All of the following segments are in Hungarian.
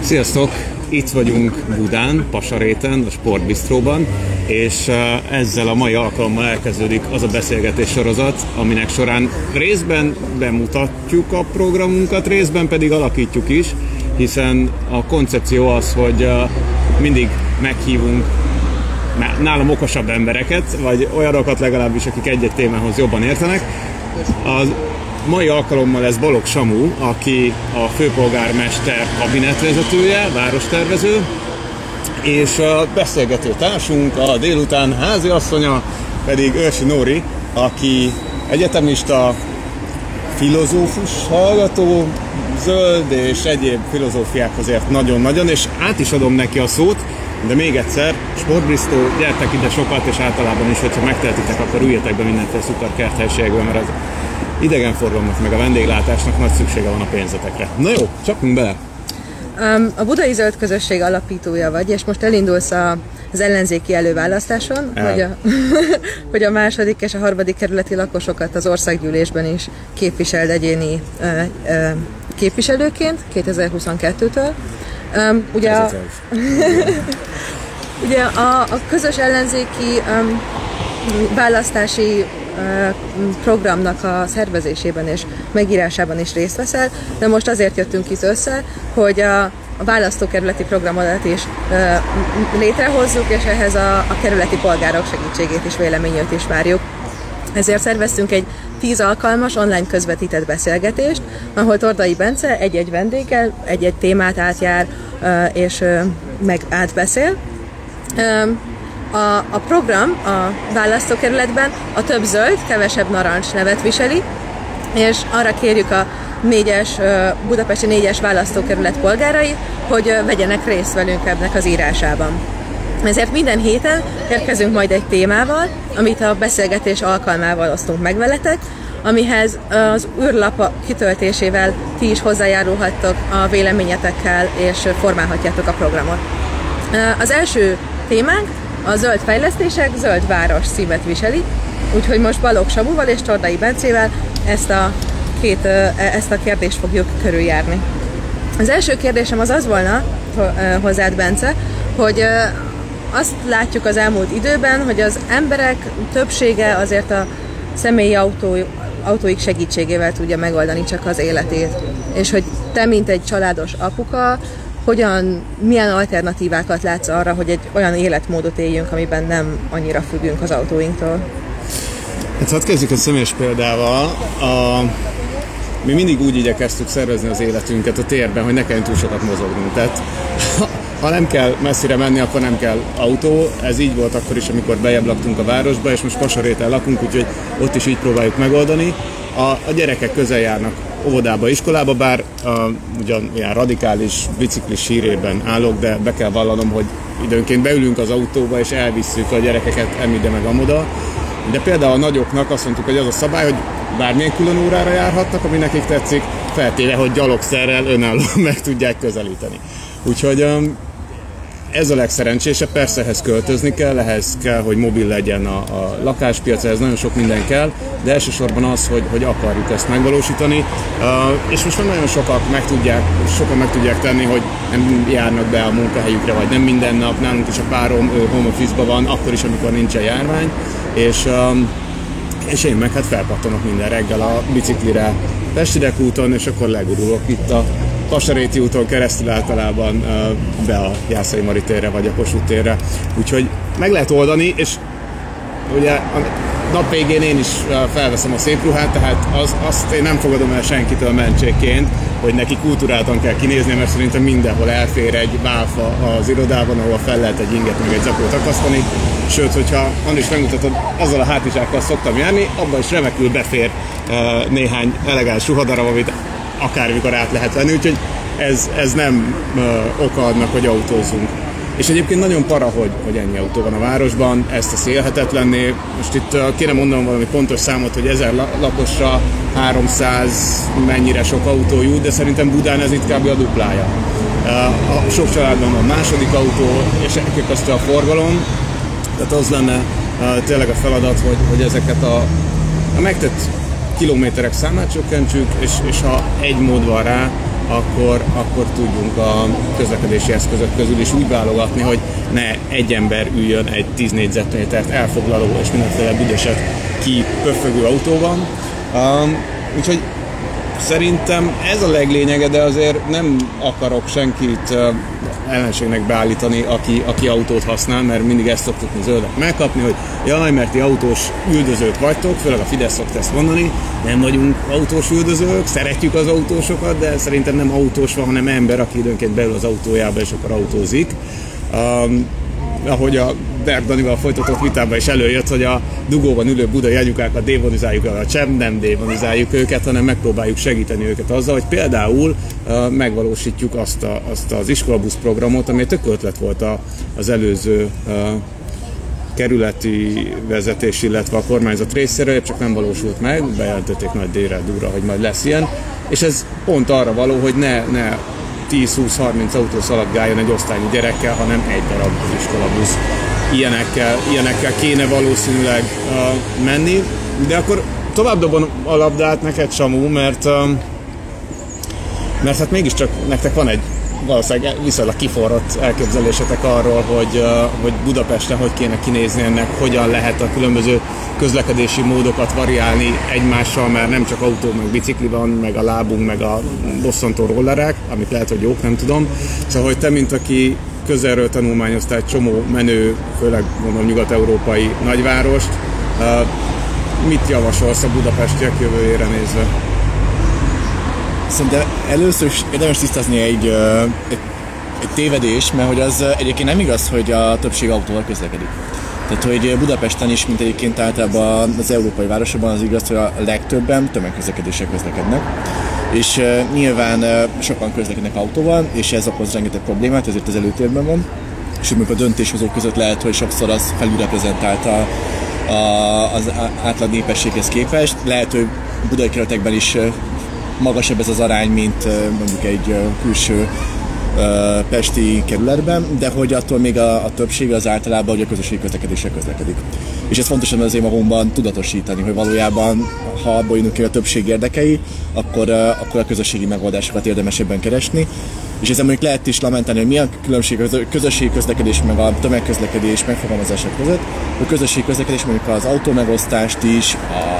Sziasztok! Itt vagyunk Budán, Pasaréten, a Sportbistróban, és ezzel a mai alkalommal elkezdődik az a beszélgetés sorozat, aminek során részben bemutatjuk a programunkat, részben pedig alakítjuk is, hiszen a koncepció az, hogy mindig meghívunk nálam okosabb embereket, vagy olyanokat legalábbis, akik egy-egy témához jobban értenek. Az mai alkalommal ez Balog Samu, aki a főpolgármester kabinetvezetője, várostervező, és a beszélgető társunk, a délután házi asszonya pedig Őrsi Nóri, aki egyetemista, filozófus hallgató, zöld és egyéb filozófiákhoz ért nagyon-nagyon, és át is adom neki a szót, de még egyszer, Sportbrisztó, gyertek ide sokat, és általában is, hogyha megtehetitek, akkor üljetek be mindenféle szuper kerthelységben, mert az idegenforgalomnak meg a vendéglátásnak nagy szüksége van a pénzetekre. Na jó, csapjunk bele! Um, a Budai Zöld Közösség alapítója vagy, és most elindulsz a, az ellenzéki előválasztáson, hogy a, hogy a második és a harmadik kerületi lakosokat az országgyűlésben is képviseld egyéni uh, uh, képviselőként 2022-től. Um, ugye, a, ugye a, a közös ellenzéki um, választási programnak a szervezésében és megírásában is részt veszel, de most azért jöttünk itt össze, hogy a, választókerületi programodat is létrehozzuk, és ehhez a, a kerületi polgárok segítségét és véleményét is várjuk. Ezért szerveztünk egy tíz alkalmas online közvetített beszélgetést, ahol Tordai Bence egy-egy vendéggel egy-egy témát átjár és meg átbeszél. A, a program a választókerületben a több zöld, kevesebb narancs nevet viseli, és arra kérjük a négyes, budapesti négyes választókerület polgárai, hogy vegyenek részt velünk ebnek az írásában. Ezért minden héten érkezünk majd egy témával, amit a beszélgetés alkalmával osztunk meg veletek, amihez az űrlap kitöltésével ti is hozzájárulhattok a véleményetekkel, és formálhatjátok a programot. Az első témánk a zöld fejlesztések zöld város címet viseli, úgyhogy most Balogh Samuval és Csordai Bencével ezt a, két, e, ezt a kérdést fogjuk körüljárni. Az első kérdésem az az volna hozzád, Bence, hogy azt látjuk az elmúlt időben, hogy az emberek többsége azért a személyi autó, autóik segítségével tudja megoldani csak az életét. És hogy te, mint egy családos apuka, hogyan, milyen alternatívákat látsz arra, hogy egy olyan életmódot éljünk, amiben nem annyira függünk az autóinktól? Hát hadd kezdjük a személyes példával. A, mi mindig úgy igyekeztük szervezni az életünket a térben, hogy ne kelljen túl sokat mozognunk. Tehát ha nem kell messzire menni, akkor nem kell autó. Ez így volt akkor is, amikor bejebb laktunk a városba, és most Pasaréten lakunk, úgyhogy ott is így próbáljuk megoldani. A, a gyerekek közel járnak óvodába, iskolába, bár uh, ugyan ilyen radikális biciklis sírében állok, de be kell vallanom, hogy időnként beülünk az autóba és elvisszük a gyerekeket emide meg amoda. De például a nagyoknak azt mondtuk, hogy az a szabály, hogy bármilyen külön órára járhatnak, ami nekik tetszik, feltéve, hogy gyalogszerrel önállóan meg tudják közelíteni. Úgyhogy ez a legszerencsésebb, persze ehhez költözni kell, ehhez kell, hogy mobil legyen a, a lakáspiac, ez nagyon sok minden kell, de elsősorban az, hogy, hogy akarjuk ezt megvalósítani, uh, és most már nagyon sokak meg tudják, sokan meg tudják tenni, hogy nem járnak be a munkahelyükre, vagy nem minden nap, nálunk is a párom home office van, akkor is, amikor nincs a járvány, és um, és én meg hát felpattanok minden reggel a biciklire Pestidek úton, és akkor legurulok itt a Kasaréti úton keresztül általában be a Jászai Mari térre vagy a Kossuth térre. Úgyhogy meg lehet oldani, és ugye a nap végén én is felveszem a szép ruhát, tehát az, azt én nem fogadom el senkitől mentségként, hogy neki kultúráltan kell kinézni, mert szerintem mindenhol elfér egy bálfa az irodában, ahol fel lehet egy inget meg egy zakót akasztani. Sőt, hogyha Andris megmutatod, azzal a hátizsákkal szoktam járni, abban is remekül befér néhány elegáns ruhadarab, amit akármikor át lehet venni, úgyhogy ez, ez nem uh, oka annak, hogy autózzunk. És egyébként nagyon para, hogy, hogy ennyi autó van a városban, ezt a élhetetlenné. Most itt kéne mondanom valami pontos számot, hogy 1000 lakosra 300 mennyire sok autó jut, de szerintem Budán ez itt kb. a duplája. A sok családban van második autó, és elképesztő a forgalom, tehát az lenne tényleg a feladat, hogy, hogy ezeket a, a megtett kilométerek számát csökkentsük, és, és ha egy mód van rá, akkor, akkor tudjunk a közlekedési eszközök közül is úgy válogatni, hogy ne egy ember üljön egy 10 négyzetmétert elfoglaló és mindenféle büdöset kipöfögő autóban. Um, úgyhogy Szerintem ez a leglényege, de azért nem akarok senkit ellenségnek beállítani, aki, aki autót használ, mert mindig ezt szoktuk mi zöldek megkapni, hogy jaj, mert ti autós üldözők vagytok, főleg a Fidesz szokta ezt mondani, nem vagyunk autós üldözők, szeretjük az autósokat, de szerintem nem autós van, hanem ember, aki időnként beül az autójába és akkor autózik. Um, ahogy a Berg Danival folytatott vitában is előjött, hogy a dugóban ülő budai anyukákat démonizáljuk el, sem nem démonizáljuk őket, hanem megpróbáljuk segíteni őket azzal, hogy például uh, megvalósítjuk azt, a, azt az iskolabusz programot, ami tök ötlet volt a, az előző uh, kerületi vezetés, illetve a kormányzat részéről, csak nem valósult meg, bejelentették nagy délre durra, hogy majd lesz ilyen, és ez pont arra való, hogy ne, ne 10-20-30 autó szaladgáljon egy osztályi gyerekkel, hanem egy darab iskolabusz. Ilyenekkel, ilyenekkel kéne valószínűleg uh, menni, de akkor tovább dobom a labdát neked, Samu, mert, uh, mert hát mégiscsak nektek van egy valószínűleg viszonylag kiforrott elképzelésetek arról, hogy, hogy Budapesten hogy kéne kinézni ennek, hogyan lehet a különböző közlekedési módokat variálni egymással, mert nem csak autó, meg bicikli van, meg a lábunk, meg a bosszantó rollerek, amik lehet, hogy jók, nem tudom. Szóval, hogy te, mint aki közelről tanulmányoztál egy csomó menő, főleg mondom nyugat-európai nagyvárost, mit javasolsz a budapestiek jövőjére nézve? Szerintem először is érdemes tisztázni egy, egy, egy tévedés, mert hogy az egyébként nem igaz, hogy a többség autóval közlekedik. Tehát, hogy Budapesten is, mint egyébként általában az európai városokban az igaz, hogy a legtöbben tömegközlekedések közlekednek. És uh, nyilván uh, sokan közlekednek autóval, és ez okoz rengeteg problémát, ezért az előtérben van. És amikor a döntéshozók között lehet, hogy sokszor az felülreprezentált a, a, az átlag népességhez képest. Lehet, hogy budai kerületekben is magasabb ez az arány, mint mondjuk egy külső pesti kerületben, de hogy attól még a, a többség az általában, hogy a közösségi közlekedésre közlekedik. És ez fontos azért magunkban tudatosítani, hogy valójában, ha abból jönünk ki a többség érdekei, akkor, akkor a közösségi megoldásokat érdemes ebben keresni. És ezzel mondjuk lehet is lamentálni, hogy mi a különbség a közösségi közlekedés meg a tömegközlekedés megfogalmazása között. A közösségi közlekedés mondjuk az autómegosztást is, a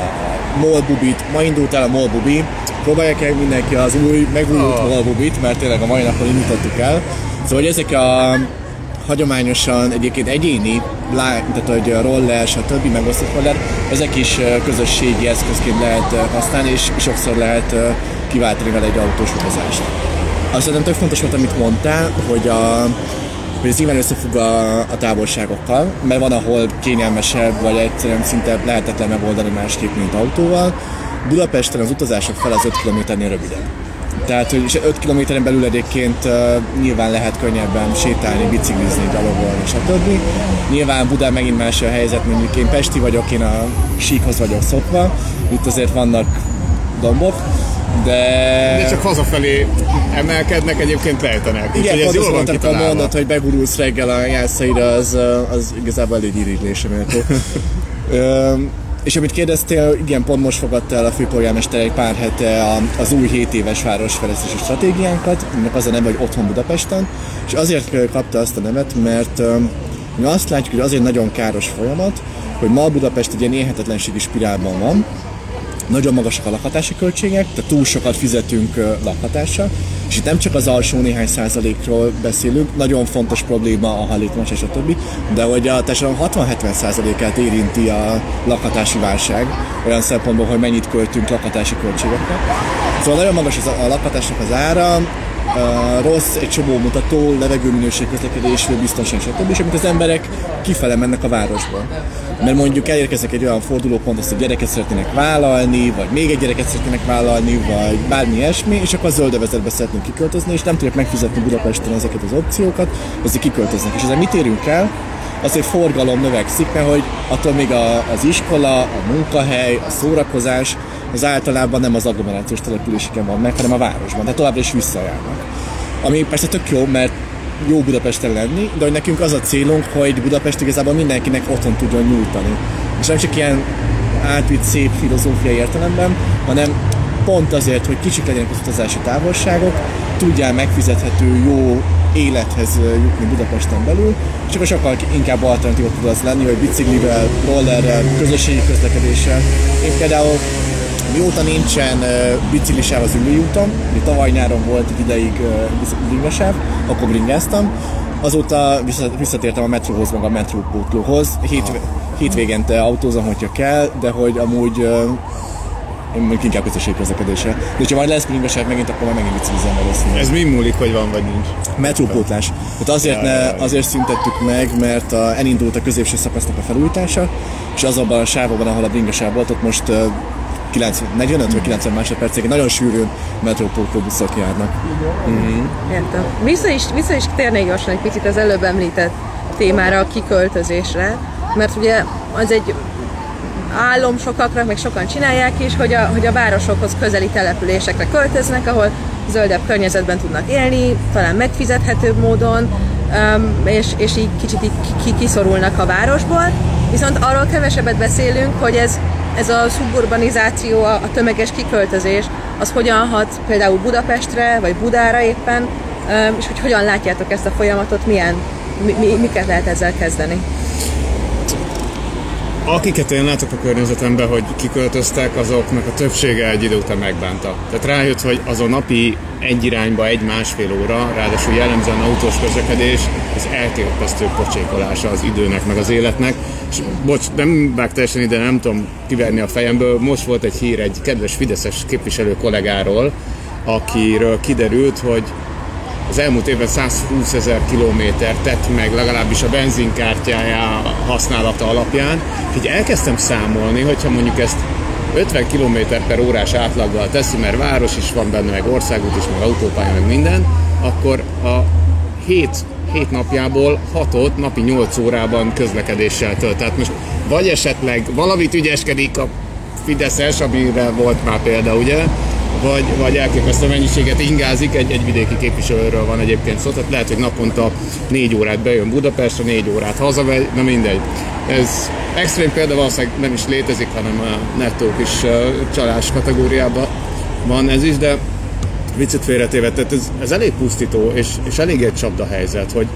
Molbubit, ma indult el a Molbubi, próbálják el mindenki az új, megújult oh. Molbubit, mert tényleg a mai napon indítottuk el. Szóval hogy ezek a hagyományosan egyébként egyéni, tehát hogy roller, stb. megosztott roller, ezek is közösségi eszközként lehet használni, és sokszor lehet kiváltani vele egy autós utazást. Azt szerintem tök fontos volt, amit mondtál, hogy a, hogy ez nyilván összefügg a, a távolságokkal, mert van, ahol kényelmesebb, vagy egyszerűen szinte lehetetlen megoldani másképp, mint autóval. Budapesten az utazások fel az 5 km-nél rövidebb. Tehát, hogy 5 kilométeren belül egyébként uh, nyilván lehet könnyebben sétálni, biciklizni, gyalogolni, stb. Nyilván Budán megint más a helyzet, mondjuk én Pesti vagyok, én a síkhoz vagyok szokva, itt azért vannak dombok, de... De csak hazafelé emelkednek, egyébként lejtenek. Igen, ez jól van kitalálva. a mondat, hogy begurulsz reggel a jászaira, az, az igazából elég iriglése méltó. és amit kérdeztél, igen, pont most fogadta el a főpolgármester egy pár hete az új 7 éves városfejlesztési stratégiánkat, aminek az a neve, hogy Otthon Budapesten, és azért kapta azt a nevet, mert mi azt látjuk, hogy azért nagyon káros folyamat, hogy ma Budapest egy ilyen élhetetlenségi spirálban van, nagyon magasak a lakhatási költségek, tehát túl sokat fizetünk lakhatásra, és itt nem csak az alsó néhány százalékról beszélünk, nagyon fontos probléma a hajléktalanság és a többi, de hogy a társadalom 60-70 százalékát érinti a lakhatási válság, olyan szempontból, hogy mennyit költünk lakhatási költségekre. Szóval nagyon magas az a lakhatásnak az ára, rossz egy csomó mutató, levegőminőség, közlekedés, biztonság, stb. És amit az emberek kifele mennek a városba. Mert mondjuk elérkeznek egy olyan fordulópont, azt a gyereket szeretnének vállalni, vagy még egy gyereket szeretnének vállalni, vagy bármi ilyesmi, és akkor a zöldövezetbe szeretnénk kiköltözni, és nem tudják megfizetni Budapesten ezeket az opciókat, azért kiköltöznek. És ezzel mit érünk el? az egy forgalom növekszik, mert hogy attól még a, az iskola, a munkahely, a szórakozás az általában nem az agglomerációs településeken van meg, hanem a városban, de továbbra is visszajárnak. Ami persze tök jó, mert jó Budapesten lenni, de hogy nekünk az a célunk, hogy Budapest igazából mindenkinek otthon tudjon nyújtani. És nem csak ilyen átvitt szép filozófiai értelemben, hanem pont azért, hogy kicsik legyenek az utazási távolságok, tudjál megfizethető jó élethez jutni Budapesten belül, és akkor sokkal inkább alternatíva tud az lenni, hogy biciklivel, rollerrel, közösségi közlekedéssel. Én például mióta nincsen biciklisáv az ülői úton, ugye tavaly nyáron volt egy ideig bringasáv, akkor bringáztam, azóta visszatértem a metróhoz, meg a metrópótlóhoz. Hét, hétvégente autózom, hogyha kell, de hogy amúgy én mondjuk inkább közösségi közlekedésre. De hogyha majd lesz bringaság megint, akkor már megint biciklizem valószínűleg. Ez mi múlik, hogy van vagy nincs? Metrópótlás. Tehát azért, ne, azért szüntettük meg, mert a, elindult a középső szakasznak a felújítása, és az abban a sávban, ahol a bringasáv volt, ott most 90, 45 vagy 90 másodpercig nagyon sűrűn metrópótló buszok járnak. Mm-hmm. Értem. Vissza is, vissza is térnék gyorsan egy picit az előbb említett témára, a kiköltözésre, mert ugye az egy álom sokakra, meg sokan csinálják is, hogy a, hogy a városokhoz közeli településekre költöznek, ahol zöldebb környezetben tudnak élni, talán megfizethetőbb módon, um, és, és így kicsit így kiszorulnak a városból. Viszont arról kevesebbet beszélünk, hogy ez, ez a suburbanizáció, a, tömeges kiköltözés, az hogyan hat például Budapestre, vagy Budára éppen, és hogy hogyan látjátok ezt a folyamatot, milyen, mi, mi, miket lehet ezzel kezdeni? Akiket én látok a környezetemben, hogy kiköltöztek, azoknak a többsége egy idő után megbánta. Tehát rájött, hogy az a napi egy irányba egy-másfél óra, ráadásul jellemzően autós közlekedés, az elképesztő pocsékolása az időnek, meg az életnek. És bocs, nem vág teljesen ide, nem tudom kiverni a fejemből. Most volt egy hír egy kedves Fideszes képviselő kollégáról, akiről kiderült, hogy az elmúlt évben 120 ezer kilométer tett meg legalábbis a benzinkártyája használata alapján. Így elkezdtem számolni, hogyha mondjuk ezt 50 km per órás átlaggal teszi, mert város is van benne, meg országút is, meg autópálya, meg minden, akkor a 7, 7 napjából 6 napi 8 órában közlekedéssel tölt. Tehát most vagy esetleg valamit ügyeskedik a Fideszes, amire volt már példa, ugye, vagy, vagy elképesztő mennyiséget ingázik, egy, egy vidéki képviselőről van egyébként szó, tehát lehet, hogy naponta négy órát bejön Budapestre, négy órát hazamegy, na mindegy. Ez extrém példa valószínűleg nem is létezik, hanem a nettó kis csalás kategóriában van ez is, de viccet félretéve, tehát ez, ez elég pusztító, és, és elég egy csapda helyzet, hogy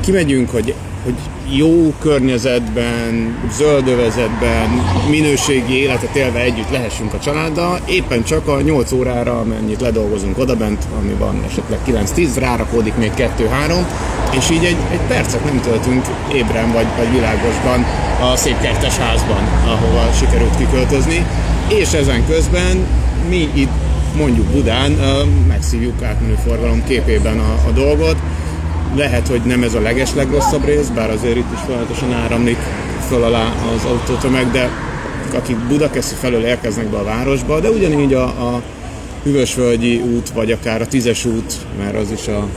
kimegyünk, hogy hogy jó környezetben, zöldövezetben, minőségi életet élve együtt lehessünk a családdal, éppen csak a 8 órára, amennyit ledolgozunk odabent, ami van esetleg 9-10, rárakódik még 2-3, és így egy, egy percet nem töltünk ébren vagy, vagy világosban a szép kertes házban, ahova sikerült kiköltözni, és ezen közben mi itt mondjuk Budán megszívjuk átmenő forgalom képében a, a dolgot, lehet, hogy nem ez a leges rész, bár azért itt is folyamatosan áramlik föl alá az autótömeg, de akik Budakeszi felől érkeznek be a városba, de ugyanígy a, a Hüvösvölgyi út, vagy akár a Tízes út, mert az is a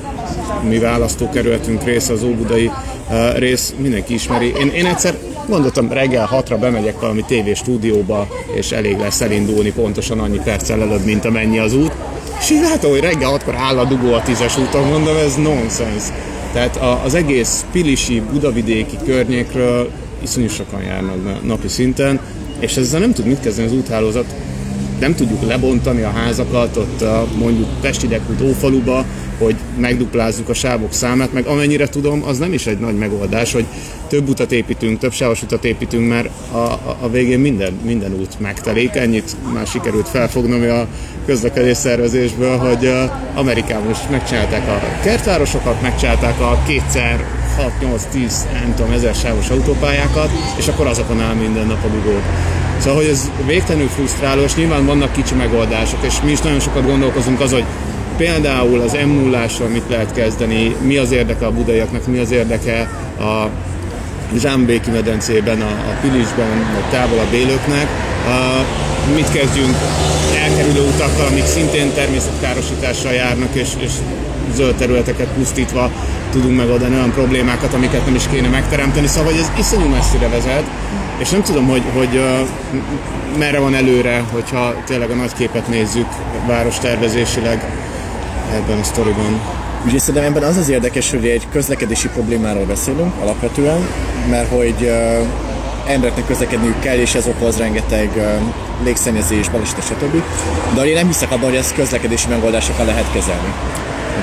mi választókerületünk része, az Óbudai uh, rész, mindenki ismeri. Én, én egyszer gondoltam, reggel hatra bemegyek valami tévéstúdióba, és elég lesz elindulni pontosan annyi perccel előbb, mint amennyi az út. És így látom, hogy reggel hatkor áll a dugó a tízes úton, mondom, ez nonsens. Tehát az egész Pilisi, Budavidéki környékről iszonyú sokan járnak napi szinten, és ezzel nem tud mit kezdeni az úthálózat. Nem tudjuk lebontani a házakat ott mondjuk Pesti Dekút Ófaluba, hogy megduplázzuk a sávok számát, meg amennyire tudom, az nem is egy nagy megoldás, hogy több utat építünk, több sávos utat építünk, mert a, a, a végén minden, minden út megtelik. Ennyit már sikerült felfognom a közlekedés szervezésből, hogy Amerikában is megcsinálták a kertvárosokat, megcsinálták a kétszer 6-8-10, nem tudom, ezer sávos autópályákat, és akkor azokon áll minden nap a dugó. Szóval, hogy ez végtelenül frusztráló, és nyilván vannak kicsi megoldások, és mi is nagyon sokat gondolkozunk az, hogy például az m 0 mit lehet kezdeni, mi az érdeke a budaiaknak, mi az érdeke a Zsámbéki medencében, a, a Pilisben, vagy távolabb élőknek. A, mit kezdjünk elkerülő utakkal, amik szintén természetkárosítással járnak, és, és zöld területeket pusztítva tudunk megoldani olyan problémákat, amiket nem is kéne megteremteni. Szóval hogy ez iszonyú messzire vezet, és nem tudom, hogy, hogy merre van előre, hogyha tényleg a nagy képet nézzük város tervezésileg ebben a sztoriban. Ugye szerintem ebben az az érdekes, hogy egy közlekedési problémáról beszélünk alapvetően, mert hogy uh, embereknek közlekedniük kell, és ez okoz rengeteg légszennyezés, baleset, stb. De én nem hiszek abban, hogy ezt közlekedési megoldásokkal lehet kezelni.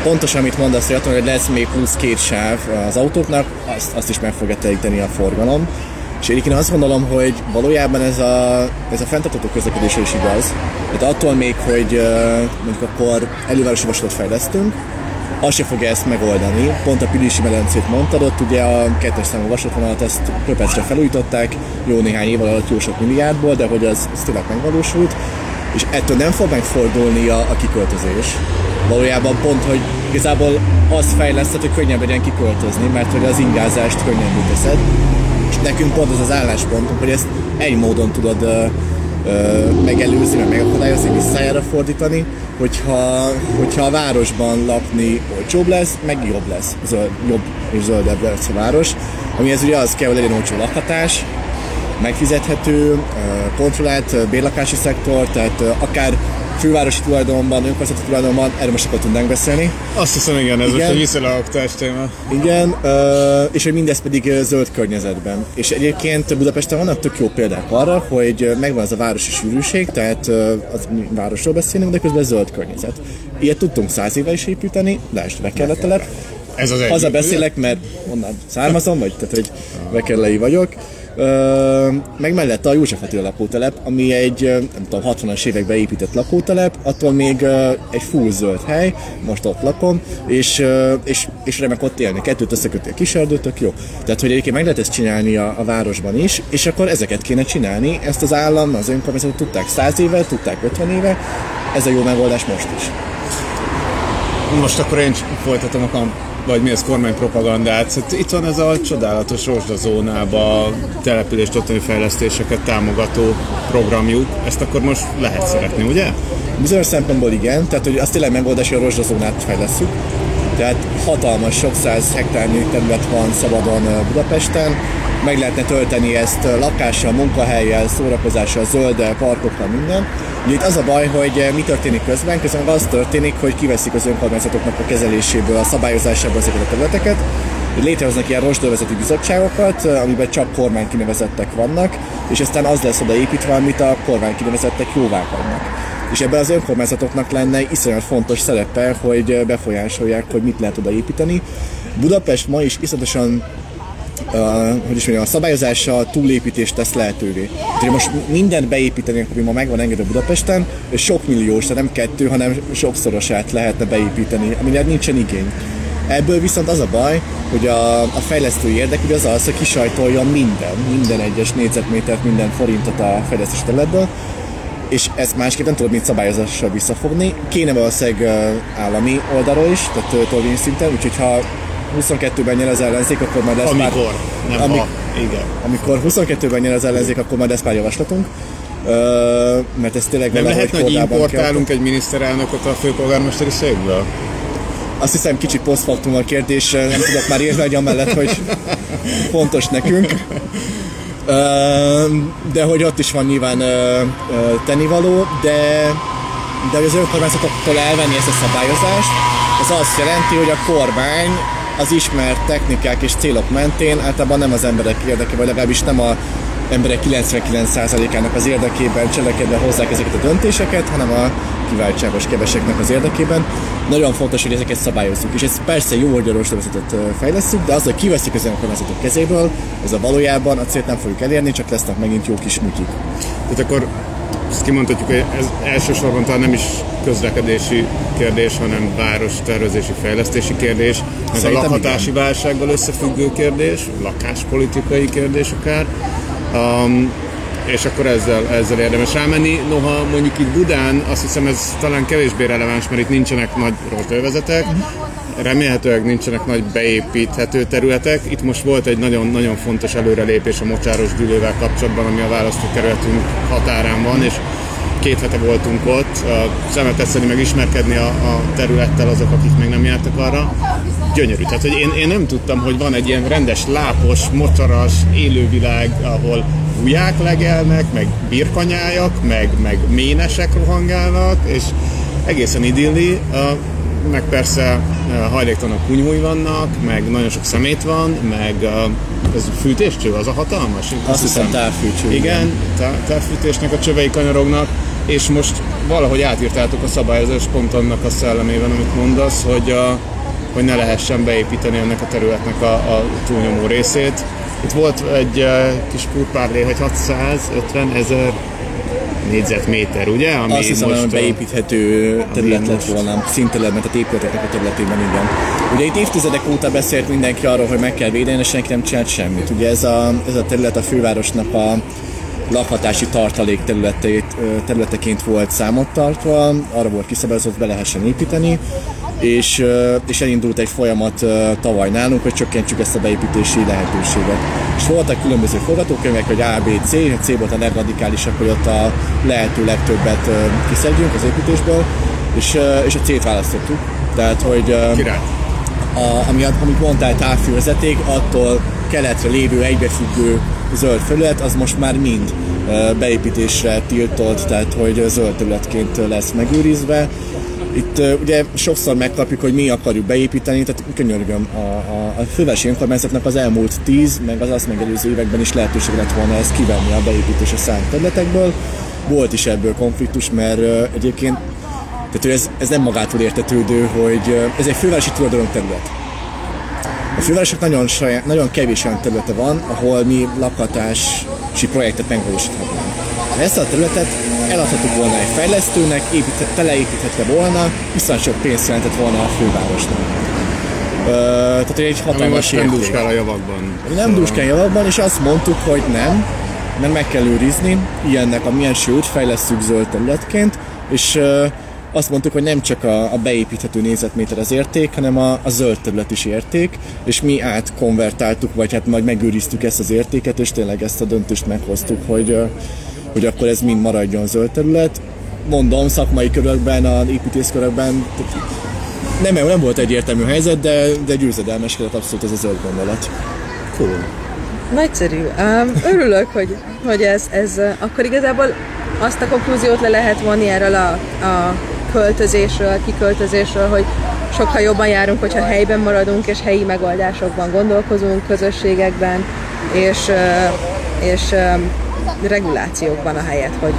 Pontosan, amit mondasz, hogy lesz még plusz két sáv az autóknak, azt, azt is meg fogja telíteni a forgalom. És én azt gondolom, hogy valójában ez a, ez a fenntartható közlekedés is igaz. Tehát attól még, hogy mondjuk akkor elővárosi vasutat fejlesztünk, az se fogja ezt megoldani. Pont a Pilisi medencét mondtad, ott ugye a kettes számú vasútvonalat ezt Köpecre felújították, jó néhány év alatt jó sok milliárdból, de hogy az, az tényleg megvalósult, és ettől nem fog megfordulni a, a kiköltözés. Valójában pont, hogy igazából az fejlesztett, hogy könnyebb legyen kiköltözni, mert hogy az ingázást könnyen teszed. És nekünk pont az az álláspontunk, hogy ezt egy módon tudod uh, megelőzni, meg megakadályozni, visszájára fordítani, hogyha, hogyha a városban lakni olcsóbb lesz, meg jobb lesz, zöld, jobb és zöldebb lesz a város, amihez ugye az kell, hogy legyen olcsó lakhatás, megfizethető, kontrollált bérlakási szektor, tehát akár fővárosi tulajdonban, önkormányzati tulajdonban, erről most akkor tudnánk beszélni. Azt hiszem, igen, ez igen. most egy visszalakítás téma. Igen, és hogy mindez pedig zöld környezetben. És egyébként Budapesten vannak tök jó példák arra, hogy megvan az a városi sűrűség, tehát az városról beszélünk, de közben zöld környezet. Ilyet tudtunk száz éve is építeni, lásd, Vekerletelep. Ez az egyik. Haza beszélek, mert onnan származom, vagy tehát, hogy Vekerlei vagyok meg mellett a József Attila lakótelep, ami egy, nem tudom, 60-as években épített lakótelep, attól még egy full zöld hely, most ott lakom, és, és, és remek ott élni. Kettőt összeköti a kiserdő, tök jó. Tehát, hogy egyébként meg lehet ezt csinálni a, a városban is, és akkor ezeket kéne csinálni. Ezt az állam, az önkormányzatok tudták 100 éve, tudták 50 éve, ez a jó megoldás most is. Most akkor én folytatom a vagy mi az kormánypropagandát. Hát itt van ez a csodálatos rozsdazónába települést ottani fejlesztéseket támogató programjuk. Ezt akkor most lehet szeretni, ugye? Bizonyos szempontból igen, tehát hogy azt tényleg megoldás, hogy a rozsdazónát fejlesztjük. Tehát hatalmas, sok száz hektárnyi terület van szabadon Budapesten, meg lehetne tölteni ezt lakással, munkahelyjel, szórakozással, zölddel, parkokkal, minden. Ugye itt az a baj, hogy eh, mi történik közben, közben az történik, hogy kiveszik az önkormányzatoknak a kezeléséből, a szabályozásából ezeket a területeket, létrehoznak ilyen rosdővezeti bizottságokat, eh, amiben csak kormány vannak, és aztán az lesz odaépítve, amit a kormány kinevezettek jóvá hagynak. És ebben az önkormányzatoknak lenne iszonyat fontos szerepe, hogy eh, befolyásolják, hogy mit lehet odaépíteni. Budapest ma is iszonyatosan hogy is mondjam, a szabályozással túlépítést tesz lehetővé. Tehát most mindent beépíteni, ami ma megvan engedve Budapesten, sok milliós, tehát nem kettő, hanem sokszorosát lehetne beépíteni, amire nincsen igény. Ebből viszont az a baj, hogy a, a fejlesztői érdek az az, hogy kisajtolja minden, minden egyes négyzetmétert, minden forintot a fejlesztés területből, és ezt másképp nem tudod, mint szabályozással visszafogni. Kéne valószínűleg állami oldalról is, tehát törvény szinten, úgyhogy ha 22-ben nyer az ellenzék, akkor majd lesz Amikor, pár, nem amik, ha, igen. Amikor 22-ben nyer az ellenzék, akkor majd lesz pár javaslatunk. Uh, mert ez tényleg Nem lehet, hogy importálunk kell. egy miniszterelnököt a főpolgármesteri székből? Azt hiszem kicsit posztfaktum a kérdés, nem tudok már érni hogy amellett, hogy fontos nekünk. Uh, de hogy ott is van nyilván uh, uh, tennivaló, de, de az önkormányzatoktól elvenni ezt a szabályozást, az azt jelenti, hogy a kormány az ismert technikák és célok mentén általában nem az emberek érdeke, vagy legalábbis nem a emberek 99%-ának az érdekében cselekedve hozzák ezeket a döntéseket, hanem a kiváltságos keveseknek az érdekében. Nagyon fontos, hogy ezeket szabályozzuk, és ez persze jó, hogy a rostvezetet fejlesztjük, de az, hogy kiveszik az önkormányzatok kezéből, ez a valójában a célt nem fogjuk elérni, csak lesznek megint jó kis műkik. Tehát akkor ezt kimondhatjuk, hogy ez elsősorban talán nem is közlekedési kérdés, hanem város tervezési fejlesztési kérdés, ez a lakhatási igen. válsággal összefüggő kérdés, lakáspolitikai kérdés akár. Um, és akkor ezzel, ezzel érdemes rámenni. Noha mondjuk itt Budán azt hiszem ez talán kevésbé releváns, mert itt nincsenek nagy rozsdővezetek, remélhetőleg nincsenek nagy beépíthető területek. Itt most volt egy nagyon-nagyon fontos előrelépés a mocsáros dűlővel kapcsolatban, ami a választókerületünk határán van, és két hete voltunk ott, a szemet teszeni, meg ismerkedni a, a területtel azok, akik még nem jártak arra. Gyönyörű. Tehát, hogy én, én nem tudtam, hogy van egy ilyen rendes, lápos, mocsaras élővilág, ahol gulyák legelnek, meg birkanyájak, meg, meg ménesek rohangálnak, és egészen idilli. Meg persze hajléktalanok kunyhói vannak, meg nagyon sok szemét van, meg ez fűtéscső, az a hatalmas? Azt hiszem távfűtő. Igen, tá- távfűtésnek a csövei kanyarognak, és most valahogy átírtátok a szabályozás pont annak a szellemében, amit mondasz, hogy, a, hogy ne lehessen beépíteni ennek a területnek a, a túlnyomó részét. Itt volt egy kis purpárlé, hogy 650 ezer négyzetméter, ugye? Ami Azt hiszem, most beépíthető terület lett volna, színterületben, tehát épületeknek a területében, igen. Ugye itt évtizedek óta beszélt mindenki arról, hogy meg kell védeni, és senki nem csinált semmit. Ugye ez a, ez a terület a fővárosnak a lakhatási tartalék területeként volt számot tartva, arra volt kiszabályozott, be lehessen építeni, és, és elindult egy folyamat tavaly nálunk, hogy csökkentsük ezt a beépítési lehetőséget. És voltak különböző forgatókönyvek, hogy A, B, C, a C volt a legradikálisabb, hogy ott a lehető legtöbbet kiszedjünk az építésből, és, és a C-t választottuk. Tehát, hogy A, ami, amit mondtál, távfűvezeték, attól keletre lévő egybefüggő zöld felület, az most már mind beépítésre tiltott, tehát hogy zöld területként lesz megőrizve. Itt ugye sokszor megkapjuk, hogy mi akarjuk beépíteni, tehát könyörgöm, a, a, a fővárosi önkormányzatnak az elmúlt tíz, meg az azt megelőző években is lehetőség lett volna ezt kivenni a beépítés a szánt területekből. Volt is ebből konfliktus, mert uh, egyébként tehát ez, ez nem magától értetődő, hogy uh, ez egy fővárosi tulajdonok terület a fővárosok nagyon, saját, nagyon kevés olyan területe van, ahol mi lakhatási projektet megvalósíthatunk. Ezt a területet eladhatjuk volna egy fejlesztőnek, teleépíthette volna, viszont sok pénzt jelentett volna a fővárosnak. Uh, tehát egy hatalmas nem dúskál a javakban. Nem szóval... dúskál a javakban, és azt mondtuk, hogy nem, mert meg kell őrizni ilyennek a milyen sőt, fejlesztjük zöld területként, és uh, azt mondtuk, hogy nem csak a, a beépíthető négyzetméter az érték, hanem a, a zöld terület is érték, és mi átkonvertáltuk, vagy hát majd megőriztük ezt az értéket, és tényleg ezt a döntést meghoztuk, hogy, hogy akkor ez mind maradjon zöld terület. Mondom, szakmai körökben, a építészkörökben nem, nem volt egyértelmű helyzet, de, de győzedelmeskedett abszolút ez a zöld gondolat. Cool. Nagyszerű. Um, örülök, hogy, hogy ez, ez akkor igazából azt a konklúziót le lehet vonni erről a, a költözésről, kiköltözésről, hogy sokkal jobban járunk, hogyha helyben maradunk, és helyi megoldásokban gondolkozunk, közösségekben, és, és regulációkban a helyet, hogy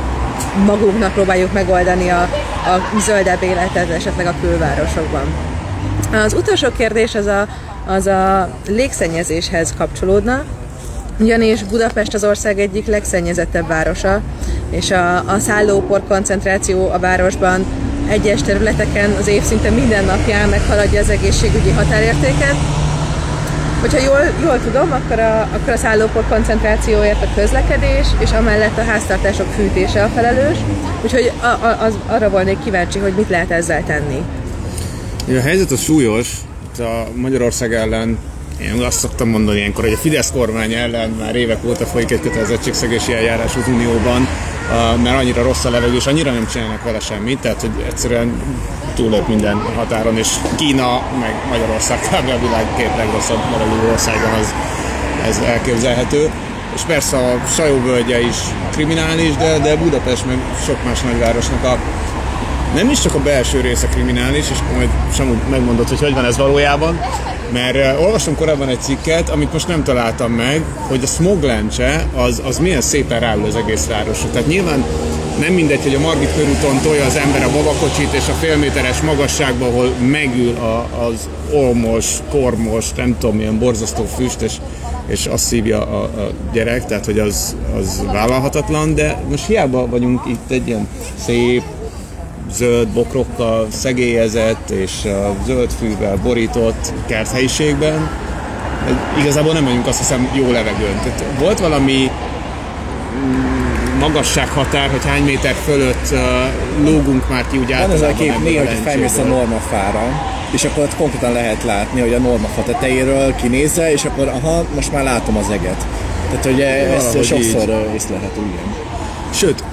magunknak próbáljuk megoldani a, a zöldebb életet, esetleg a külvárosokban. Az utolsó kérdés az a, az a légszennyezéshez kapcsolódna, ugyanis Budapest az ország egyik legszennyezettebb városa, és a, a szállópor koncentráció a városban egyes területeken az év szinte minden napján meghaladja az egészségügyi határértéket. Hogyha jól, jól tudom, akkor a, akkor a szállópor koncentrációért a közlekedés, és amellett a háztartások fűtése a felelős. Úgyhogy a, a, az, arra volnék kíváncsi, hogy mit lehet ezzel tenni. A helyzet a súlyos. A Magyarország ellen én azt szoktam mondani ilyenkor, hogy a Fidesz kormány ellen már évek óta folyik egy kötelezettségszegési eljárás az Unióban, mert annyira rossz a levegő, és annyira nem csinálnak vele semmit, tehát hogy egyszerűen túllép minden határon, és Kína, meg Magyarország kb. a világ két legrosszabb levegő országa, az, ez elképzelhető. És persze a Sajóvölgye is kriminális, de, de Budapest meg sok más nagyvárosnak a nem is csak a belső része kriminális, és majd sem megmondod, hogy hogy van ez valójában, mert uh, olvastam korábban egy cikket, amit most nem találtam meg, hogy a smoglencse az, az milyen szépen ráül az egész városra. Tehát nyilván nem mindegy, hogy a Margit körúton tolja az ember a babakocsit, és a félméteres magasságban, ahol megül a, az olmos, kormos, nem tudom, milyen borzasztó füst, és, és azt szívja a, a gyerek, tehát hogy az, az vállalhatatlan, de most hiába vagyunk itt egy ilyen szép, zöld bokrokkal szegélyezett és zöld fűvel borított kerthelyiségben. Igazából nem vagyunk azt hiszem jó levegőn. Tehát volt valami mm, magassághatár, hogy hány méter fölött uh, lógunk már ki, úgy Van ez a kép néha, hogy felmész a normafára, és akkor ott konkrétan lehet látni, hogy a normafa tetejéről kinézze, és akkor aha, most már látom az eget. Tehát ugye ezt sokszor észlelhető, igen. Sőt,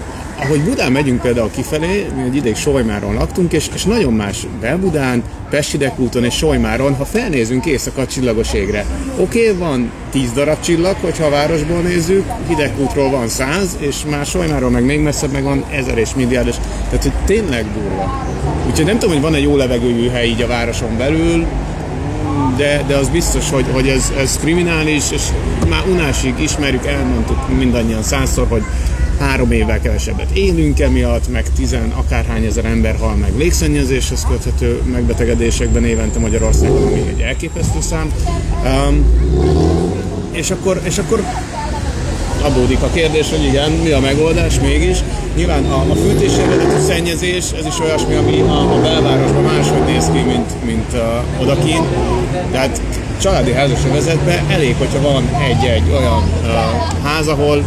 ahogy Budán megyünk például kifelé, mi egy ideig Solymáron laktunk, és, és nagyon más Belbudán, Pessidek úton és Solymáron, ha felnézünk éjszaka a csillagos égre. Oké, okay, van 10 darab csillag, hogyha a városból nézzük, útról van 100, és már Solymáron meg még messzebb meg van 1000 és milliárdos. Tehát, hogy tényleg durva. Úgyhogy nem tudom, hogy van egy jó levegőjű hely így a városon belül, de, de az biztos, hogy, hogy ez, ez kriminális, és már unásig ismerjük, elmondtuk mindannyian százszor, hogy három évvel kevesebbet élünk emiatt, meg tizen akárhány ezer ember hal meg légszennyezéshez köthető megbetegedésekben évente Magyarországon, ami egy elképesztő szám. Um, és akkor, és akkor adódik a kérdés, hogy igen, mi a megoldás mégis. Nyilván a, a fűtés eredetű szennyezés, ez is olyasmi, ami a, a belvárosban máshogy néz ki, mint, mint uh, odakint. Tehát családi házasövezetben elég, hogyha van egy-egy olyan uh, ház, ahol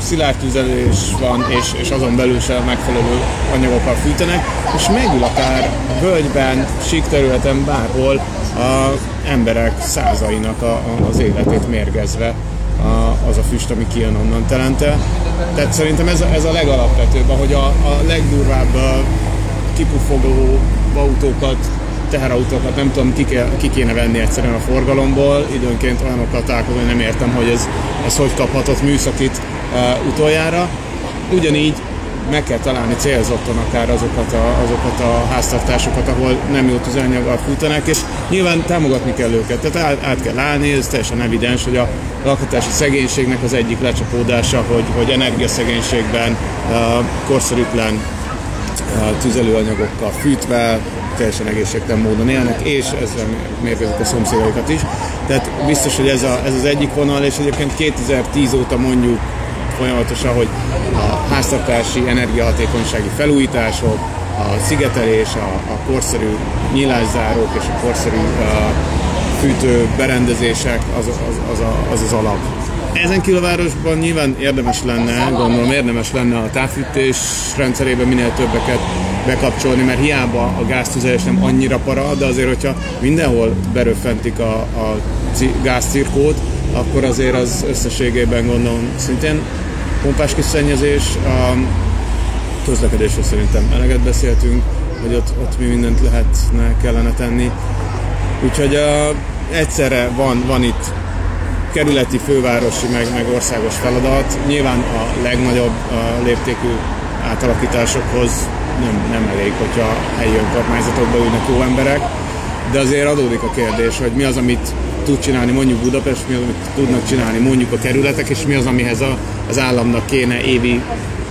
szilárd tüzelés van, és, és azon belül sem megfelelő anyagokkal fűtenek, és megül akár völgyben, sík területen, bárhol a emberek százainak a, a, az életét mérgezve a, az a füst, ami kijön onnan telente. Tehát szerintem ez a, ez a legalapvetőbb, ahogy a, a legdurvább a kipufogló autókat teherautókat nem tudom, ki, ke, ki kéne venni egyszerűen a forgalomból. Időnként olyanokat találkozom, hogy nem értem, hogy ez, ez hogy kaphatott műszakit utoljára. Ugyanígy meg kell találni célzottan akár azokat a, azokat a háztartásokat, ahol nem jó tüzelőanyaggal fűtenek, és nyilván támogatni kell őket. Tehát át, át kell állni, ez teljesen evidens, hogy a lakhatási szegénységnek az egyik lecsapódása, hogy, hogy energiaszegénységben uh, korszerűtlen tüzelőanyagokkal fűtve, teljesen egészségtelen módon élnek, és ezzel mérgezik a szomszédaikat is. Tehát biztos, hogy ez, a, ez az egyik vonal, és egyébként 2010 óta mondjuk folyamatosan, hogy a háztartási energiahatékonysági felújítások, a szigetelés, a, a korszerű nyílászárók és a korszerű a fűtő berendezések az az, az, a, az, az alap. Ezen a városban nyilván érdemes lenne, gondolom érdemes lenne a távfűtés rendszerében minél többeket bekapcsolni, mert hiába a gáztüzelés nem annyira para, de azért, hogyha mindenhol beröffentik a, a gázcirkót, akkor azért az összességében gondolom szintén pompás kis szennyezés. A közlekedésről szerintem eleget beszéltünk, hogy ott, ott mi mindent lehetne, kellene tenni. Úgyhogy a, egyszerre van, van itt kerületi, fővárosi, meg, meg országos feladat. Nyilván a legnagyobb a léptékű átalakításokhoz nem, nem elég, hogyha helyi önkormányzatokban ülnek jó emberek, de azért adódik a kérdés, hogy mi az, amit tud csinálni mondjuk Budapest, mi az, amit tudnak csinálni mondjuk a kerületek, és mi az, amihez a, az államnak kéne évi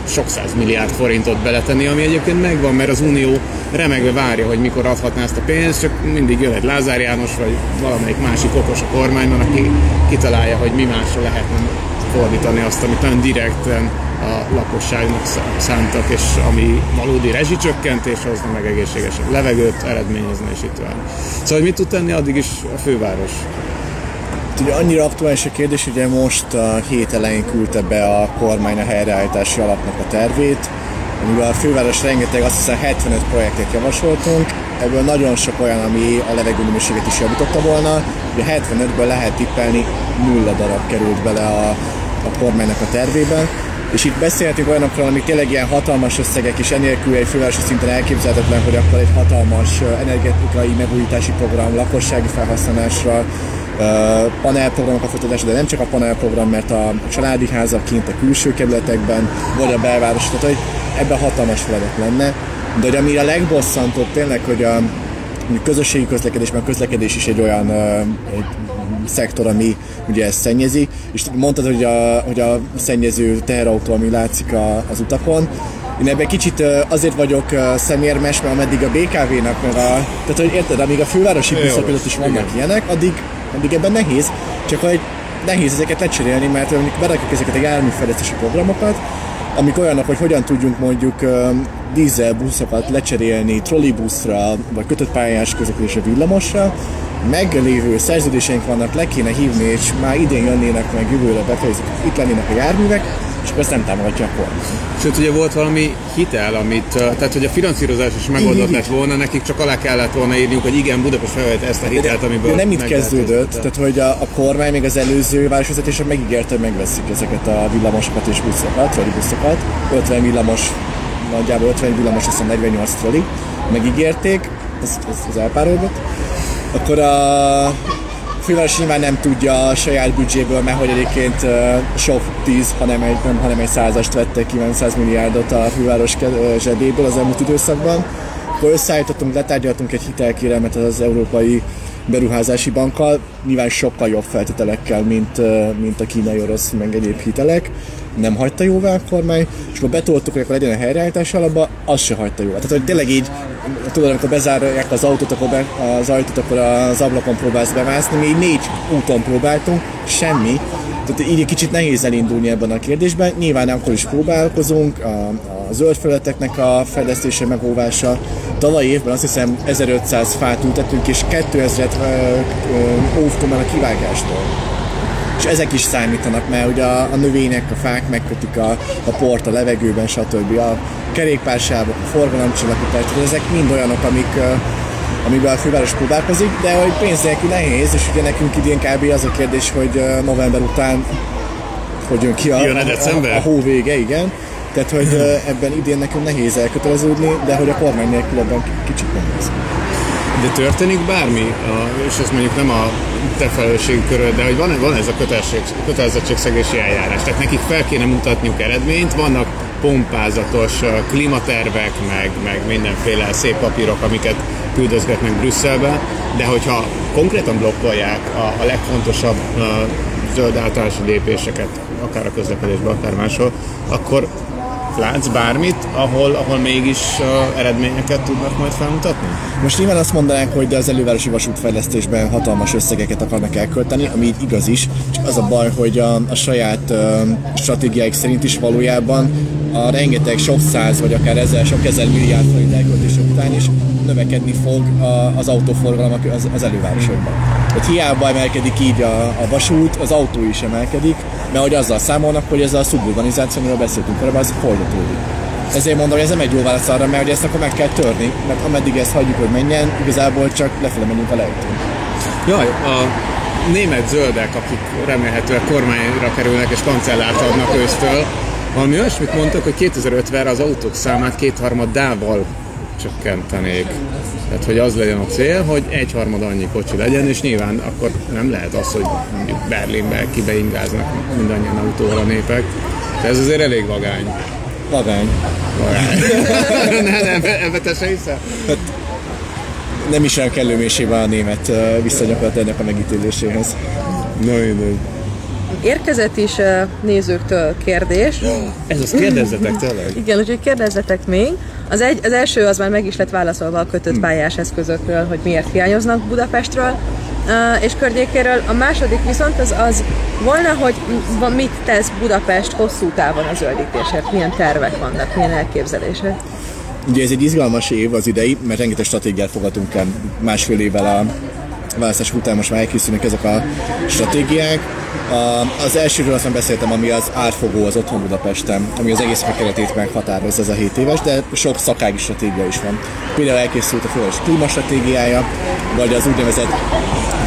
sok milliárd forintot beletenni, ami egyébként megvan, mert az Unió remegve várja, hogy mikor adhatná ezt a pénzt, csak mindig jön egy Lázár János, vagy valamelyik másik okos a kormányban, aki kitalálja, hogy mi másra lehetne fordítani azt, amit nagyon direkten a lakosságnak szántak, és ami valódi rezsicsökkentés hozna meg egészségesebb levegőt eredményezne, és itt van. Szóval mit tud tenni addig is a főváros? Ugye annyira aktuális a kérdés, ugye most a hét elején küldte be a kormány a helyreállítási alapnak a tervét, amivel a főváros rengeteg, azt hiszem 75 projektet javasoltunk, ebből nagyon sok olyan, ami a levegőminőséget is javította volna. Ugye 75-ből lehet tippelni, nulla darab került bele a, a kormánynak a tervébe. És itt beszélhetünk olyanokról, amik tényleg ilyen hatalmas összegek, és enélkül egy fővárosi szinten elképzelhetetlen, hogy akkor egy hatalmas energetikai megújítási program lakossági felhasználásra, panelprogramok a de nem csak a panelprogram, mert a családi házak kint a külső kerületekben, vagy a belváros, tehát hogy ebben hatalmas feladat lenne. De hogy ami a legbosszantóbb tényleg, hogy a közösségi közlekedés, mert a közlekedés is egy olyan egy szektor, ami ugye ezt szennyezi, és mondtad, hogy a, hogy a szennyező teherautó, ami látszik a, az utakon, én ebben kicsit azért vagyok szemérmes, mert ameddig a BKV-nak, meg a, tehát hogy érted, amíg a fővárosi buszok között is vannak igen. ilyenek, addig, addig ebben nehéz, csak hogy nehéz ezeket lecserélni, mert mondjuk berakjuk ezeket a járműfejlesztési programokat, amik olyanok, hogy hogyan tudjunk mondjuk dízelbuszokat lecserélni trollibuszra, vagy kötött pályás közlekedésre villamosra, meglévő szerződéseink vannak, le kéne hívni, és már idén jönnének meg jövőre befejezik, itt lennének a járművek, és akkor ezt nem támogatja a kormány. Sőt, ugye volt valami hitel, amit, tehát hogy a finanszírozás is megoldott lett volna, nekik csak alá kellett volna írniuk, hogy igen, Budapest felvett ezt a hitelt, amiből de nem itt kezdődött, tehát hogy a, a kormány még az előző városvezetése megígérte, hogy megveszik ezeket a villamosokat és buszokat, vagy buszokat, 50 villamos, nagyjából 50 villamos, azt 48 troli, megígérték, ez, ez, ez elpárolgott, akkor a főváros nyilván nem tudja a saját büdzséből, mert hogy egyébként sok tíz, hanem egy, nem, hanem egy százast vettek ki, 100 milliárdot a főváros zsebéből az elmúlt időszakban. akkor összeállítottunk, letárgyaltunk egy hitelkérelmet az Európai Beruházási Bankkal, nyilván sokkal jobb feltételekkel, mint, mint a kínai orosz, meg egyéb hitelek. Nem hagyta jóvá a kormány, és akkor betoltuk, hogy akkor legyen a helyreállítás alapba, az se hagyta jóvá. Tehát, hogy tényleg így, tudod, amikor bezárják az autót, akkor be, az ajtót, akkor az ablakon próbálsz bemászni, mi négy úton próbáltunk, semmi, tehát így egy kicsit nehéz elindulni ebben a kérdésben. Nyilván akkor is próbálkozunk, a, a zöld felületeknek a fejlesztése, megóvása. Tavaly évben azt hiszem 1500 fát ültettünk, és 2000-et óvtunk el a kivágástól. És ezek is számítanak, mert ugye a, a növények, a fák megkötik a, a port a levegőben, stb. A kerékpársávok, a forgalomcsillapítás, ezek mind olyanok, amik amiben a főváros próbálkozik, de hogy pénz nélkül nehéz, és ugye nekünk idén kb. az a kérdés, hogy november után hogy jön ki a, jön a, a, a, a hó vége, igen. Tehát, hogy ebben idén nekünk nehéz elköteleződni, de hogy a kormány nélkül ebben kicsit nehéz. De történik bármi, és ez mondjuk nem a te felelősségköröd, de hogy van, van ez a kötelezettségszegési eljárás. Tehát nekik fel kéne mutatniuk eredményt, vannak pompázatos klimatervek, meg, meg mindenféle szép papírok, amiket küldözgetnek Brüsszelbe, de hogyha konkrétan blokkolják a, a legfontosabb a zöld általási lépéseket, akár a közlekedésben, akár máshol, akkor látsz bármit, ahol, ahol mégis uh, eredményeket tudnak majd felmutatni? Most nyilván azt mondanánk, hogy az elővárosi vasútfejlesztésben hatalmas összegeket akarnak elkölteni, ami így igaz is, csak az a baj, hogy a, a saját uh, stratégiáik szerint is valójában a rengeteg sok száz vagy akár ezer, sok ezer milliárd forint elköltése után is növekedni fog az autóforgalom az, az elővárosokban. Tehát hiába emelkedik így a, a vasút, az autó is emelkedik, mert hogy azzal számolnak, hogy ez a szuburbanizáció, amiről beszéltünk korábban, az folytatódik. Ezért mondom, hogy ez nem egy jó válasz arra, mert hogy ezt akkor meg kell törni, mert ameddig ezt hagyjuk, hogy menjen, igazából csak lefele menjünk a lejtőn. Jaj, a német zöldek, akik remélhetően kormányra kerülnek és kancellárt adnak ősztől, valami olyasmit mondtak, hogy 2050-re az autók számát kétharmadával csökkentenék. Tehát, hogy az legyen a cél, hogy egyharmad annyi kocsi legyen, és nyilván akkor nem lehet az, hogy mondjuk Berlinbe kibeingáznak mindannyian autóval a népek. De ez azért elég vagány. Vagány. Vagány. ne, nem, ebbe te se hiszel? Hát, nem is olyan kellő mélységben a német viszonyokat ennek a megítéléséhez. No, mindegy. Érkezett is nézőktől kérdés. Ez az kérdezzetek tényleg? Igen, úgyhogy kérdezzetek még. Az, egy, az első az már meg is lett válaszolva a kötött pályás eszközökről, hogy miért hiányoznak Budapestről és környékéről. A második viszont az az volna, hogy mit tesz Budapest hosszú távon a zöldítésért, milyen tervek vannak, milyen elképzelések. Ugye ez egy izgalmas év az idei, mert rengeteg stratégiát fogadunk el másfél évvel a választás után most már elkészülnek ezek a stratégiák. Az elsőről azt beszéltem, ami az átfogó az otthon Budapesten, ami az egész keretét meghatározza ez a 7 éves, de sok szakági stratégia is van. Például elkészült a főváros klímastratégiája, vagy az úgynevezett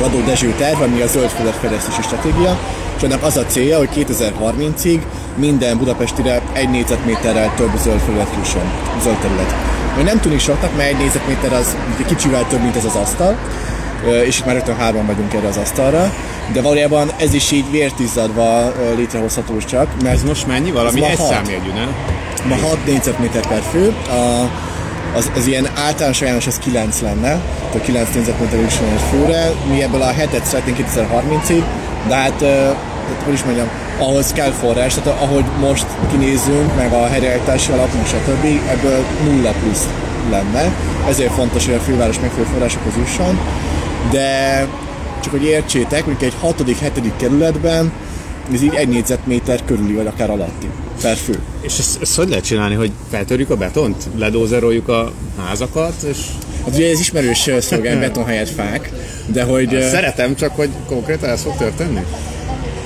Vadó Dezső terv, ami a zöld fejlesztési stratégia, és ennek az a célja, hogy 2030-ig minden budapestire egy négyzetméterrel több zöld felület jusson, zöld terület. Hogy nem tűnik soknak, mert egy négyzetméter az kicsivel több, mint ez az asztal, és itt már rögtön hárman vagyunk erre az asztalra, de valójában ez is így vértizzadva létrehozható csak. Mert ez most mennyi? Valami egy számjegyű, nem? Ma 6 négyzetméter per fő, a, az, az ilyen általános ajánlás az 9 lenne, tehát 9 négyzetméter is főre, mi ebből a hetet szeretnénk 2030-ig, de hát, hogy is mondjam, ahhoz kell forrás, tehát ahogy most kinézünk, meg a helyreállítási alap, meg stb., ebből nulla plusz lenne. Ezért fontos, hogy a főváros megfelelő forrásokhoz jusson de csak hogy értsétek, mondjuk egy 6.-7. kerületben ez így egy négyzetméter körüli, vagy akár alatti per fő. És ezt, ezt hogy lehet csinálni, hogy feltörjük a betont, ledózeroljuk a házakat, és... Hát ugye ez ismerős szolgálni beton helyett fák, de hogy... Hát, szeretem, csak hogy konkrétan ez fog történni?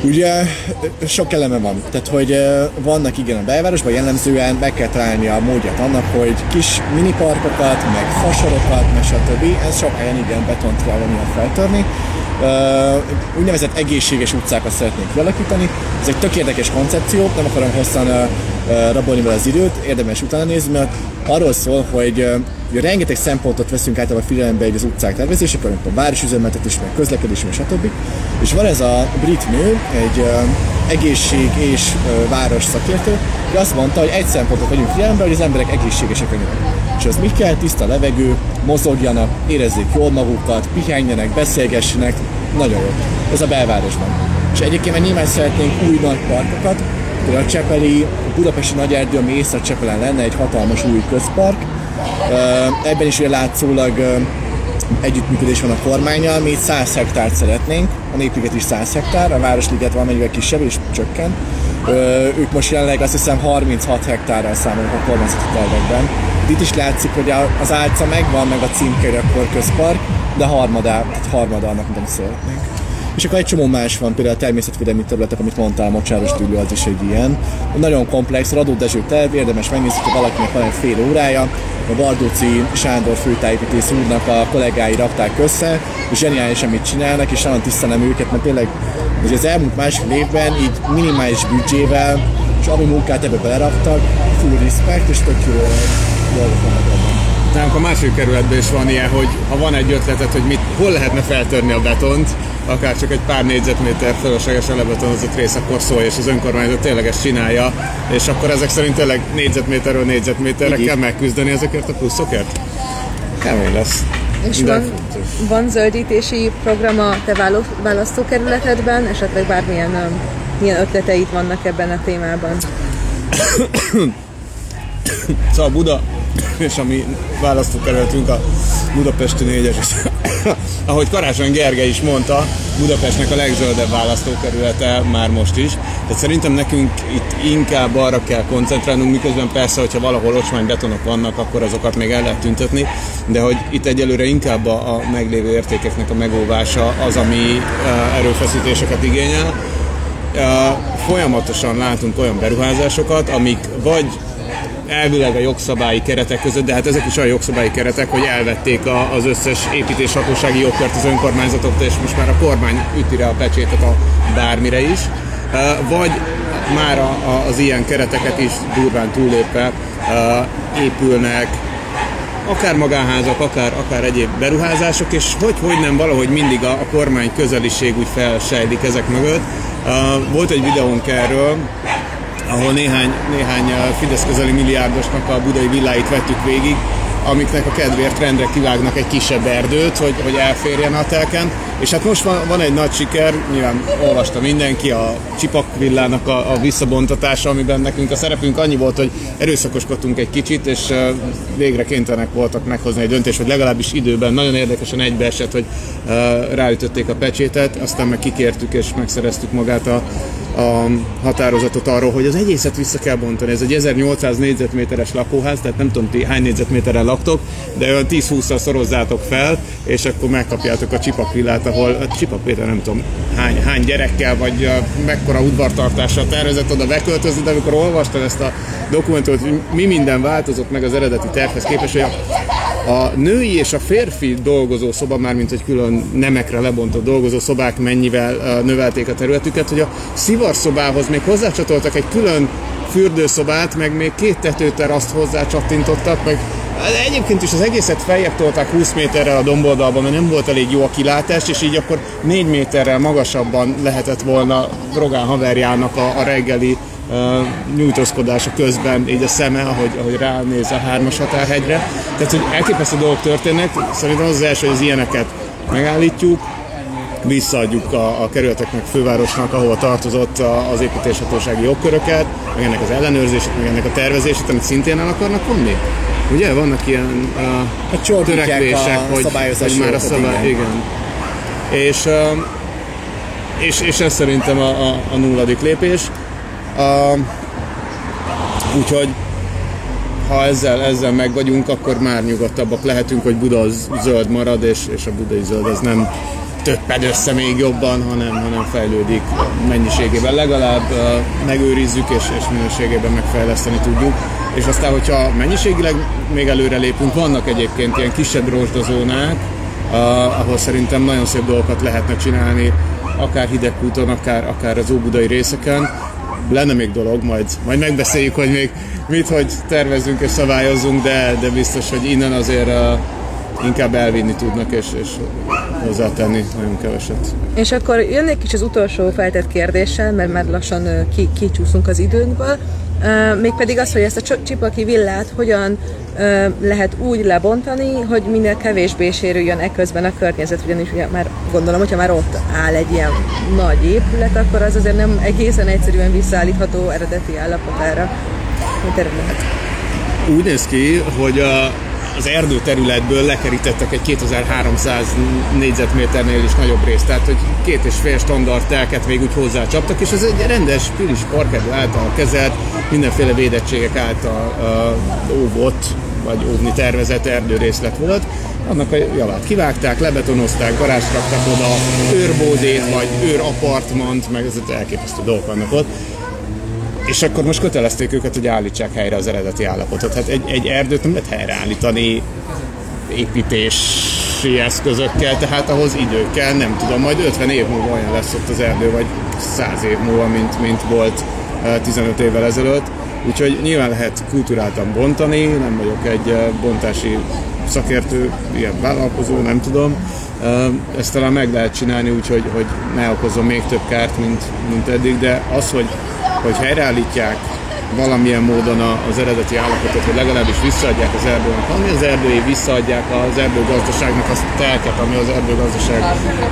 Ugye sok eleme van. Tehát, hogy vannak igen a belvárosban, jellemzően meg kell találni a módját annak, hogy kis miniparkokat, meg fasorokat, meg stb. Ez sok helyen igen betont kell a feltörni. Úgynevezett egészséges utcákat szeretnénk kialakítani. Ez egy tök érdekes koncepció, nem akarom hosszan rabolni vele az időt, érdemes utána nézni, mert arról szól, hogy uh, rengeteg szempontot veszünk általában figyelembe egy az utcák tervezésekor, mint a városüzemeltetés, meg közlekedés, meg stb. És van ez a brit nő, egy egészség és város szakértő, aki azt mondta, hogy egy szempontot vegyünk figyelembe, hogy az emberek egészségesek legyenek És az mi kell? Tiszta levegő, mozogjanak, érezzék jól magukat, pihenjenek, beszélgessenek, nagyon jó. Ez a belvárosban. És egyébként meg nyilván szeretnénk új nagy parkokat, például a Csepeli, a Budapesti Nagy Erdő, ami Észak-Csepelen lenne, egy hatalmas új közpark. Ebben is ugye látszólag együttműködés van a kormányjal, mi itt 100 hektárt szeretnénk, a Népliget is 100 hektár, a Városliget van kisebb és csökken. Ők most jelenleg azt hiszem 36 hektárral számolnak a kormányzati tervekben. Itt is látszik, hogy az álca megvan, meg a címkeri akkor közpark, de harmadá, harmada annak, nem szeretnénk. És akkor egy csomó más van, például a természetvédelmi területek, amit mondtál, Mocsáros Tűlő az is egy ilyen. Nagyon komplex, Radó Dezső terv, érdemes megnézni, hogy valakinek van egy fél órája. A Bardóci Sándor főtájépítész úrnak a kollégái rakták össze, és zseniális, amit csinálnak, és nagyon tisztelem őket, mert tényleg hogy az elmúlt másfél évben így minimális büdzsével, és ami munkát ebbe beleraktak, full respect, és tök jó. Nálunk a második kerületben is van ilyen, hogy ha van egy ötletet, hogy mit, hol lehetne feltörni a betont, akár csak egy pár négyzetméter fölöslegesen lebetonozott rész, akkor szól, és az önkormányzat tényleg ezt csinálja, és akkor ezek szerint tényleg négyzetméterről négyzetméterre kell megküzdeni ezekért a pluszokért? Kemény lesz. És van, van zöldítési program a te választókerületedben, esetleg bármilyen um, milyen ötleteid vannak ebben a témában? szóval Buda és a mi választókerületünk a Budapesti négyes, ahogy Karácsony Gergely is mondta, Budapestnek a legzöldebb választókerülete már most is. Tehát szerintem nekünk itt inkább arra kell koncentrálnunk, miközben persze, hogyha valahol ocsmány betonok vannak, akkor azokat még el lehet tüntetni, de hogy itt egyelőre inkább a, a meglévő értékeknek a megóvása az, ami erőfeszítéseket igényel. Folyamatosan látunk olyan beruházásokat, amik vagy elvileg a jogszabályi keretek között, de hát ezek is olyan jogszabályi keretek, hogy elvették a, az összes építéshatósági jogkört az önkormányzatoktól, és most már a kormány üti rá a pecsétet a bármire is. Vagy már a, a, az ilyen kereteket is durván túlépve épülnek akár magánházak, akár, akár egyéb beruházások, és hogy, hogy nem valahogy mindig a, a kormány közeliség úgy felsejlik ezek mögött. Uh, volt egy videónk erről, ahol néhány, néhány Fidesz közeli milliárdosnak a budai villáit vettük végig, amiknek a kedvéért rendre kivágnak egy kisebb erdőt, hogy, hogy elférjen a telken. És hát most van, van egy nagy siker, nyilván olvasta mindenki, a Csipak villának a, a visszabontatása, amiben nekünk a szerepünk annyi volt, hogy erőszakoskodtunk egy kicsit, és uh, végre kénytelenek voltak meghozni egy döntést, hogy legalábbis időben nagyon érdekesen egybeesett, hogy uh, ráütötték a pecsétet, aztán meg kikértük és megszereztük magát a, a határozatot arról, hogy az egészet vissza kell bontani. Ez egy 1800 négyzetméteres lakóház, tehát nem tudom ti hány négyzetméterrel laktok, de olyan 10-20-szal szorozzátok fel, és akkor megkapjátok a csipakvillát, ahol a csipakvillát nem tudom hány, hány gyerekkel, vagy mekkora udvartartással tervezett oda beköltözni, de amikor olvastam ezt a dokumentumot, mi minden változott meg az eredeti tervhez képest, hogy a a női és a férfi dolgozó szoba, már mint egy külön nemekre lebontott dolgozó szobák mennyivel növelték a területüket, hogy a szivarszobához még hozzácsatoltak egy külön fürdőszobát, meg még két tetőteraszt hozzácsattintottak, meg Egyébként is az egészet feljebb tolták 20 méterrel a domboldalban, mert nem volt elég jó a kilátás, és így akkor 4 méterrel magasabban lehetett volna Rogán haverjának a, a reggeli uh, nyújtózkodása közben így a szeme, ahogy, ahogy ránéz a hármas határhegyre. Tehát, hogy elképesztő dolgok történnek, szerintem az az első, hogy az ilyeneket megállítjuk, visszaadjuk a, a kerületeknek, fővárosnak, ahova tartozott az építéshatósági jogköröket, meg ennek az ellenőrzését, meg ennek a tervezését, amit szintén el akarnak vonni. Ugye vannak ilyen uh, a törekvések, a hogy, hogy már a szabály, igen. igen. És, uh, és, és ez szerintem a, a, a nulladik lépés. Uh, úgyhogy ha ezzel, ezzel meg vagyunk, akkor már nyugodtabbak lehetünk, hogy Buda zöld marad, és, és a budai zöld az nem töpped össze még jobban, hanem, hanem fejlődik mennyiségében. Legalább megőrizzük, és, és minőségében megfejleszteni tudjuk. És aztán, hogyha mennyiségileg még előre lépünk, vannak egyébként ilyen kisebb rozsdazónák, ahol szerintem nagyon szép dolgokat lehetne csinálni, akár hidegkúton, akár, akár az óbudai részeken. Lenne még dolog, majd, majd megbeszéljük, hogy még mit, hogy tervezünk és szabályozunk, de, de biztos, hogy innen azért inkább elvinni tudnak, és, és hozzátenni nagyon keveset. És akkor jönnék is az utolsó feltett kérdéssel, mert már lassan ki, kicsúszunk az időnkből. Mégpedig az, hogy ezt a csipaki villát hogyan lehet úgy lebontani, hogy minél kevésbé sérüljön ekközben a környezet, ugyanis ugye már gondolom, hogyha már ott áll egy ilyen nagy épület, akkor az azért nem egészen egyszerűen visszaállítható eredeti állapotára, mint eredet. Úgy néz ki, hogy a, az erdő területből lekerítettek egy 2300 négyzetméternél is nagyobb részt, tehát hogy két és fél standard telket még úgy hozzácsaptak, és ez egy rendes pilis parkedő által kezelt, mindenféle védettségek által uh, óvott, vagy óvni tervezett erdőrészlet volt. Annak a javát kivágták, lebetonozták, garást raktak oda, őrbódét, vagy őrapartmant, meg ez elképesztő dolgok vannak ott és akkor most kötelezték őket, hogy állítsák helyre az eredeti állapotot. Hát egy, egy erdőt nem lehet helyreállítani építési eszközökkel, tehát ahhoz idő kell, nem tudom, majd 50 év múlva olyan lesz ott az erdő, vagy 100 év múlva, mint, mint volt 15 évvel ezelőtt. Úgyhogy nyilván lehet kultúráltan bontani, nem vagyok egy bontási szakértő, ilyen vállalkozó, nem tudom. Ezt talán meg lehet csinálni úgy, hogy, hogy ne okozom még több kárt, mint, mint eddig, de az, hogy hogy helyreállítják valamilyen módon az eredeti állapotot, hogy legalábbis visszaadják az erdőnek, ami az erdői visszaadják az erdőgazdaságnak azt a telket, ami az erdőgazdaság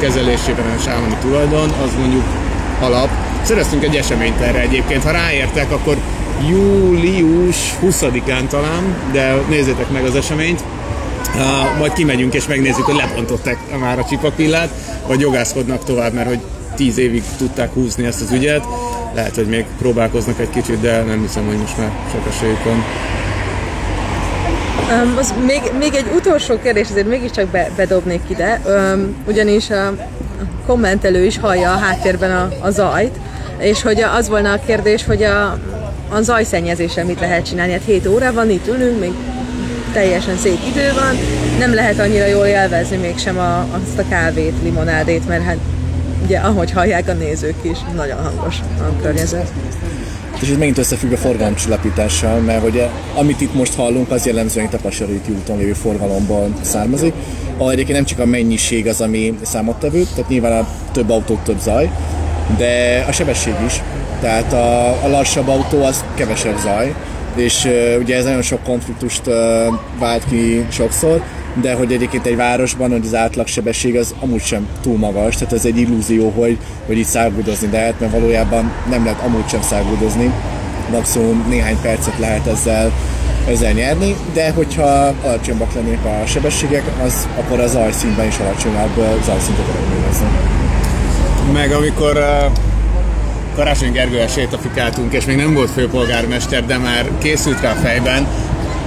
kezelésében és állami tulajdon, az mondjuk alap. Szereztünk egy eseményt erre egyébként, ha ráértek, akkor július 20-án talán, de nézzétek meg az eseményt, Uh, majd kimegyünk és megnézzük, hogy lebontották már a csipakvillát, vagy jogászkodnak tovább, mert hogy tíz évig tudták húzni ezt az ügyet, lehet, hogy még próbálkoznak egy kicsit, de nem hiszem, hogy most már sok esélyük van. Um, az még, még egy utolsó kérdés, azért mégiscsak be, bedobnék ide, um, ugyanis a kommentelő is hallja a háttérben a, a zajt, és hogy az volna a kérdés, hogy a, a zajszennyezéssel mit lehet csinálni. Hát 7 óra van, itt ülünk, még teljesen szép idő van, nem lehet annyira jól élvezni mégsem a, azt a kávét, limonádét, mert hát ugye ahogy hallják a nézők is, nagyon hangos a környezet. És ez megint összefügg a forgalomcsillapítással, mert hogy amit itt most hallunk, az jellemzően itt a Pasariti úton lévő forgalomban származik. Ahol egyébként nem csak a mennyiség az, ami számottevő, tehát nyilván a több autó több zaj, de a sebesség is. Tehát a, a lassabb autó az kevesebb zaj, és ugye ez nagyon sok konfliktust vált ki sokszor, de hogy egyébként egy városban, hogy az átlagsebesség az amúgy sem túl magas, tehát ez egy illúzió, hogy, hogy itt száguldozni lehet, mert valójában nem lehet amúgy sem száguldozni, maximum néhány percet lehet ezzel, ezzel nyerni, de hogyha alacsonyabbak lennének a sebességek, az, akkor az zajszínben is alacsonyabb zajszintet eredményezni. Meg amikor uh, Karácsony Gergővel sétafikáltunk, és még nem volt főpolgármester, de már készült rá fejben,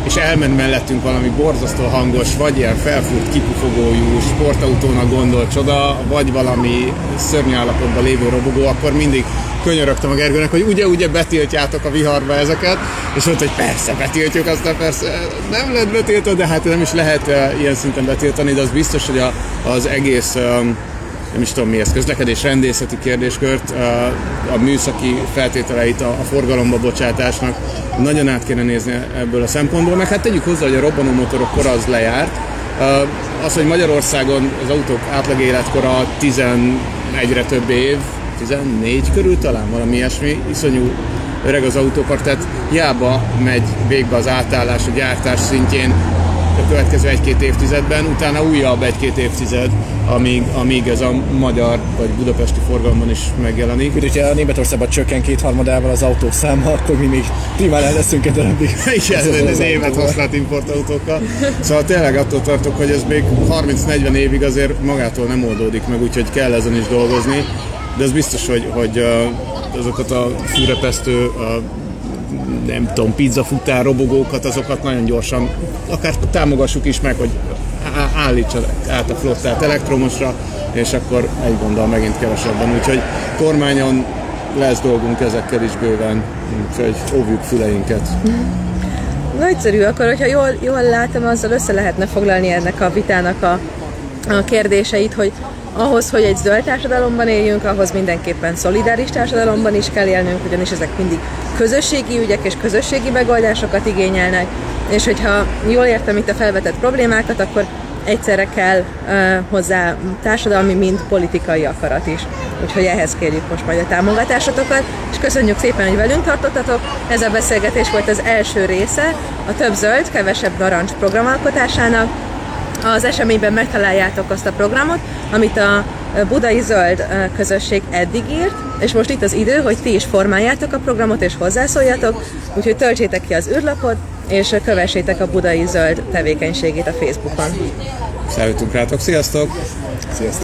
és elment mellettünk valami borzasztó hangos, vagy ilyen felfújt kipufogójú sportautónak gondolt csoda, vagy valami szörnyű állapotban lévő robogó, akkor mindig könyörögtem a Gergőnek, hogy ugye, ugye betiltjátok a viharba ezeket, és mondta, hogy persze betiltjuk, aztán persze nem lehet betiltani, de hát nem is lehet uh, ilyen szinten betiltani, de az biztos, hogy a, az egész um, nem is tudom mi ez, közlekedés rendészeti kérdéskört, a, műszaki feltételeit a, forgalomba bocsátásnak nagyon át kéne nézni ebből a szempontból, meg hát tegyük hozzá, hogy a robbanó motorok kora az lejárt. Az, hogy Magyarországon az autók átlag életkora 11-re több év, 14 körül talán valami ilyesmi, iszonyú öreg az autópart, tehát hiába megy végbe az átállás a gyártás szintjén, a következő egy-két évtizedben, utána újabb egy-két évtized, amíg, amíg ez a magyar vagy budapesti forgalomban is megjelenik. Úgy, hogyha Németországban csökken kétharmadával az autók száma, akkor mi még primán el leszünk egy darabig. Igen, ez német használt importautókkal. Szóval tényleg attól tartok, hogy ez még 30-40 évig azért magától nem oldódik meg, úgyhogy kell ezen is dolgozni. De az biztos, hogy, hogy azokat a fűrepesztő nem tudom, pizzafutár robogókat, azokat nagyon gyorsan, akár támogassuk is meg, hogy állítsa át a flottát elektromosra, és akkor egy gondol megint kevesebben. Úgyhogy kormányon lesz dolgunk ezekkel is bőven, úgyhogy óvjuk füleinket. Nagyszerű, akkor hogyha jól, jól látom, azzal össze lehetne foglalni ennek a vitának a, a kérdéseit, hogy ahhoz, hogy egy zöld társadalomban éljünk, ahhoz mindenképpen szolidáris társadalomban is kell élnünk, ugyanis ezek mindig közösségi ügyek és közösségi megoldásokat igényelnek, és hogyha jól értem itt a felvetett problémákat, akkor egyszerre kell ö, hozzá társadalmi, mind politikai akarat is. Úgyhogy ehhez kérjük most majd a támogatásotokat, és köszönjük szépen, hogy velünk tartottatok. Ez a beszélgetés volt az első része a Több Zöld, Kevesebb Narancs programalkotásának. Az eseményben megtaláljátok azt a programot, amit a Budai Zöld közösség eddig írt, és most itt az idő, hogy ti is formáljátok a programot és hozzászóljatok, úgyhogy töltsétek ki az űrlapot, és kövessétek a Budai Zöld tevékenységét a Facebookon. Számítunk rátok, sziasztok! Sziasztok!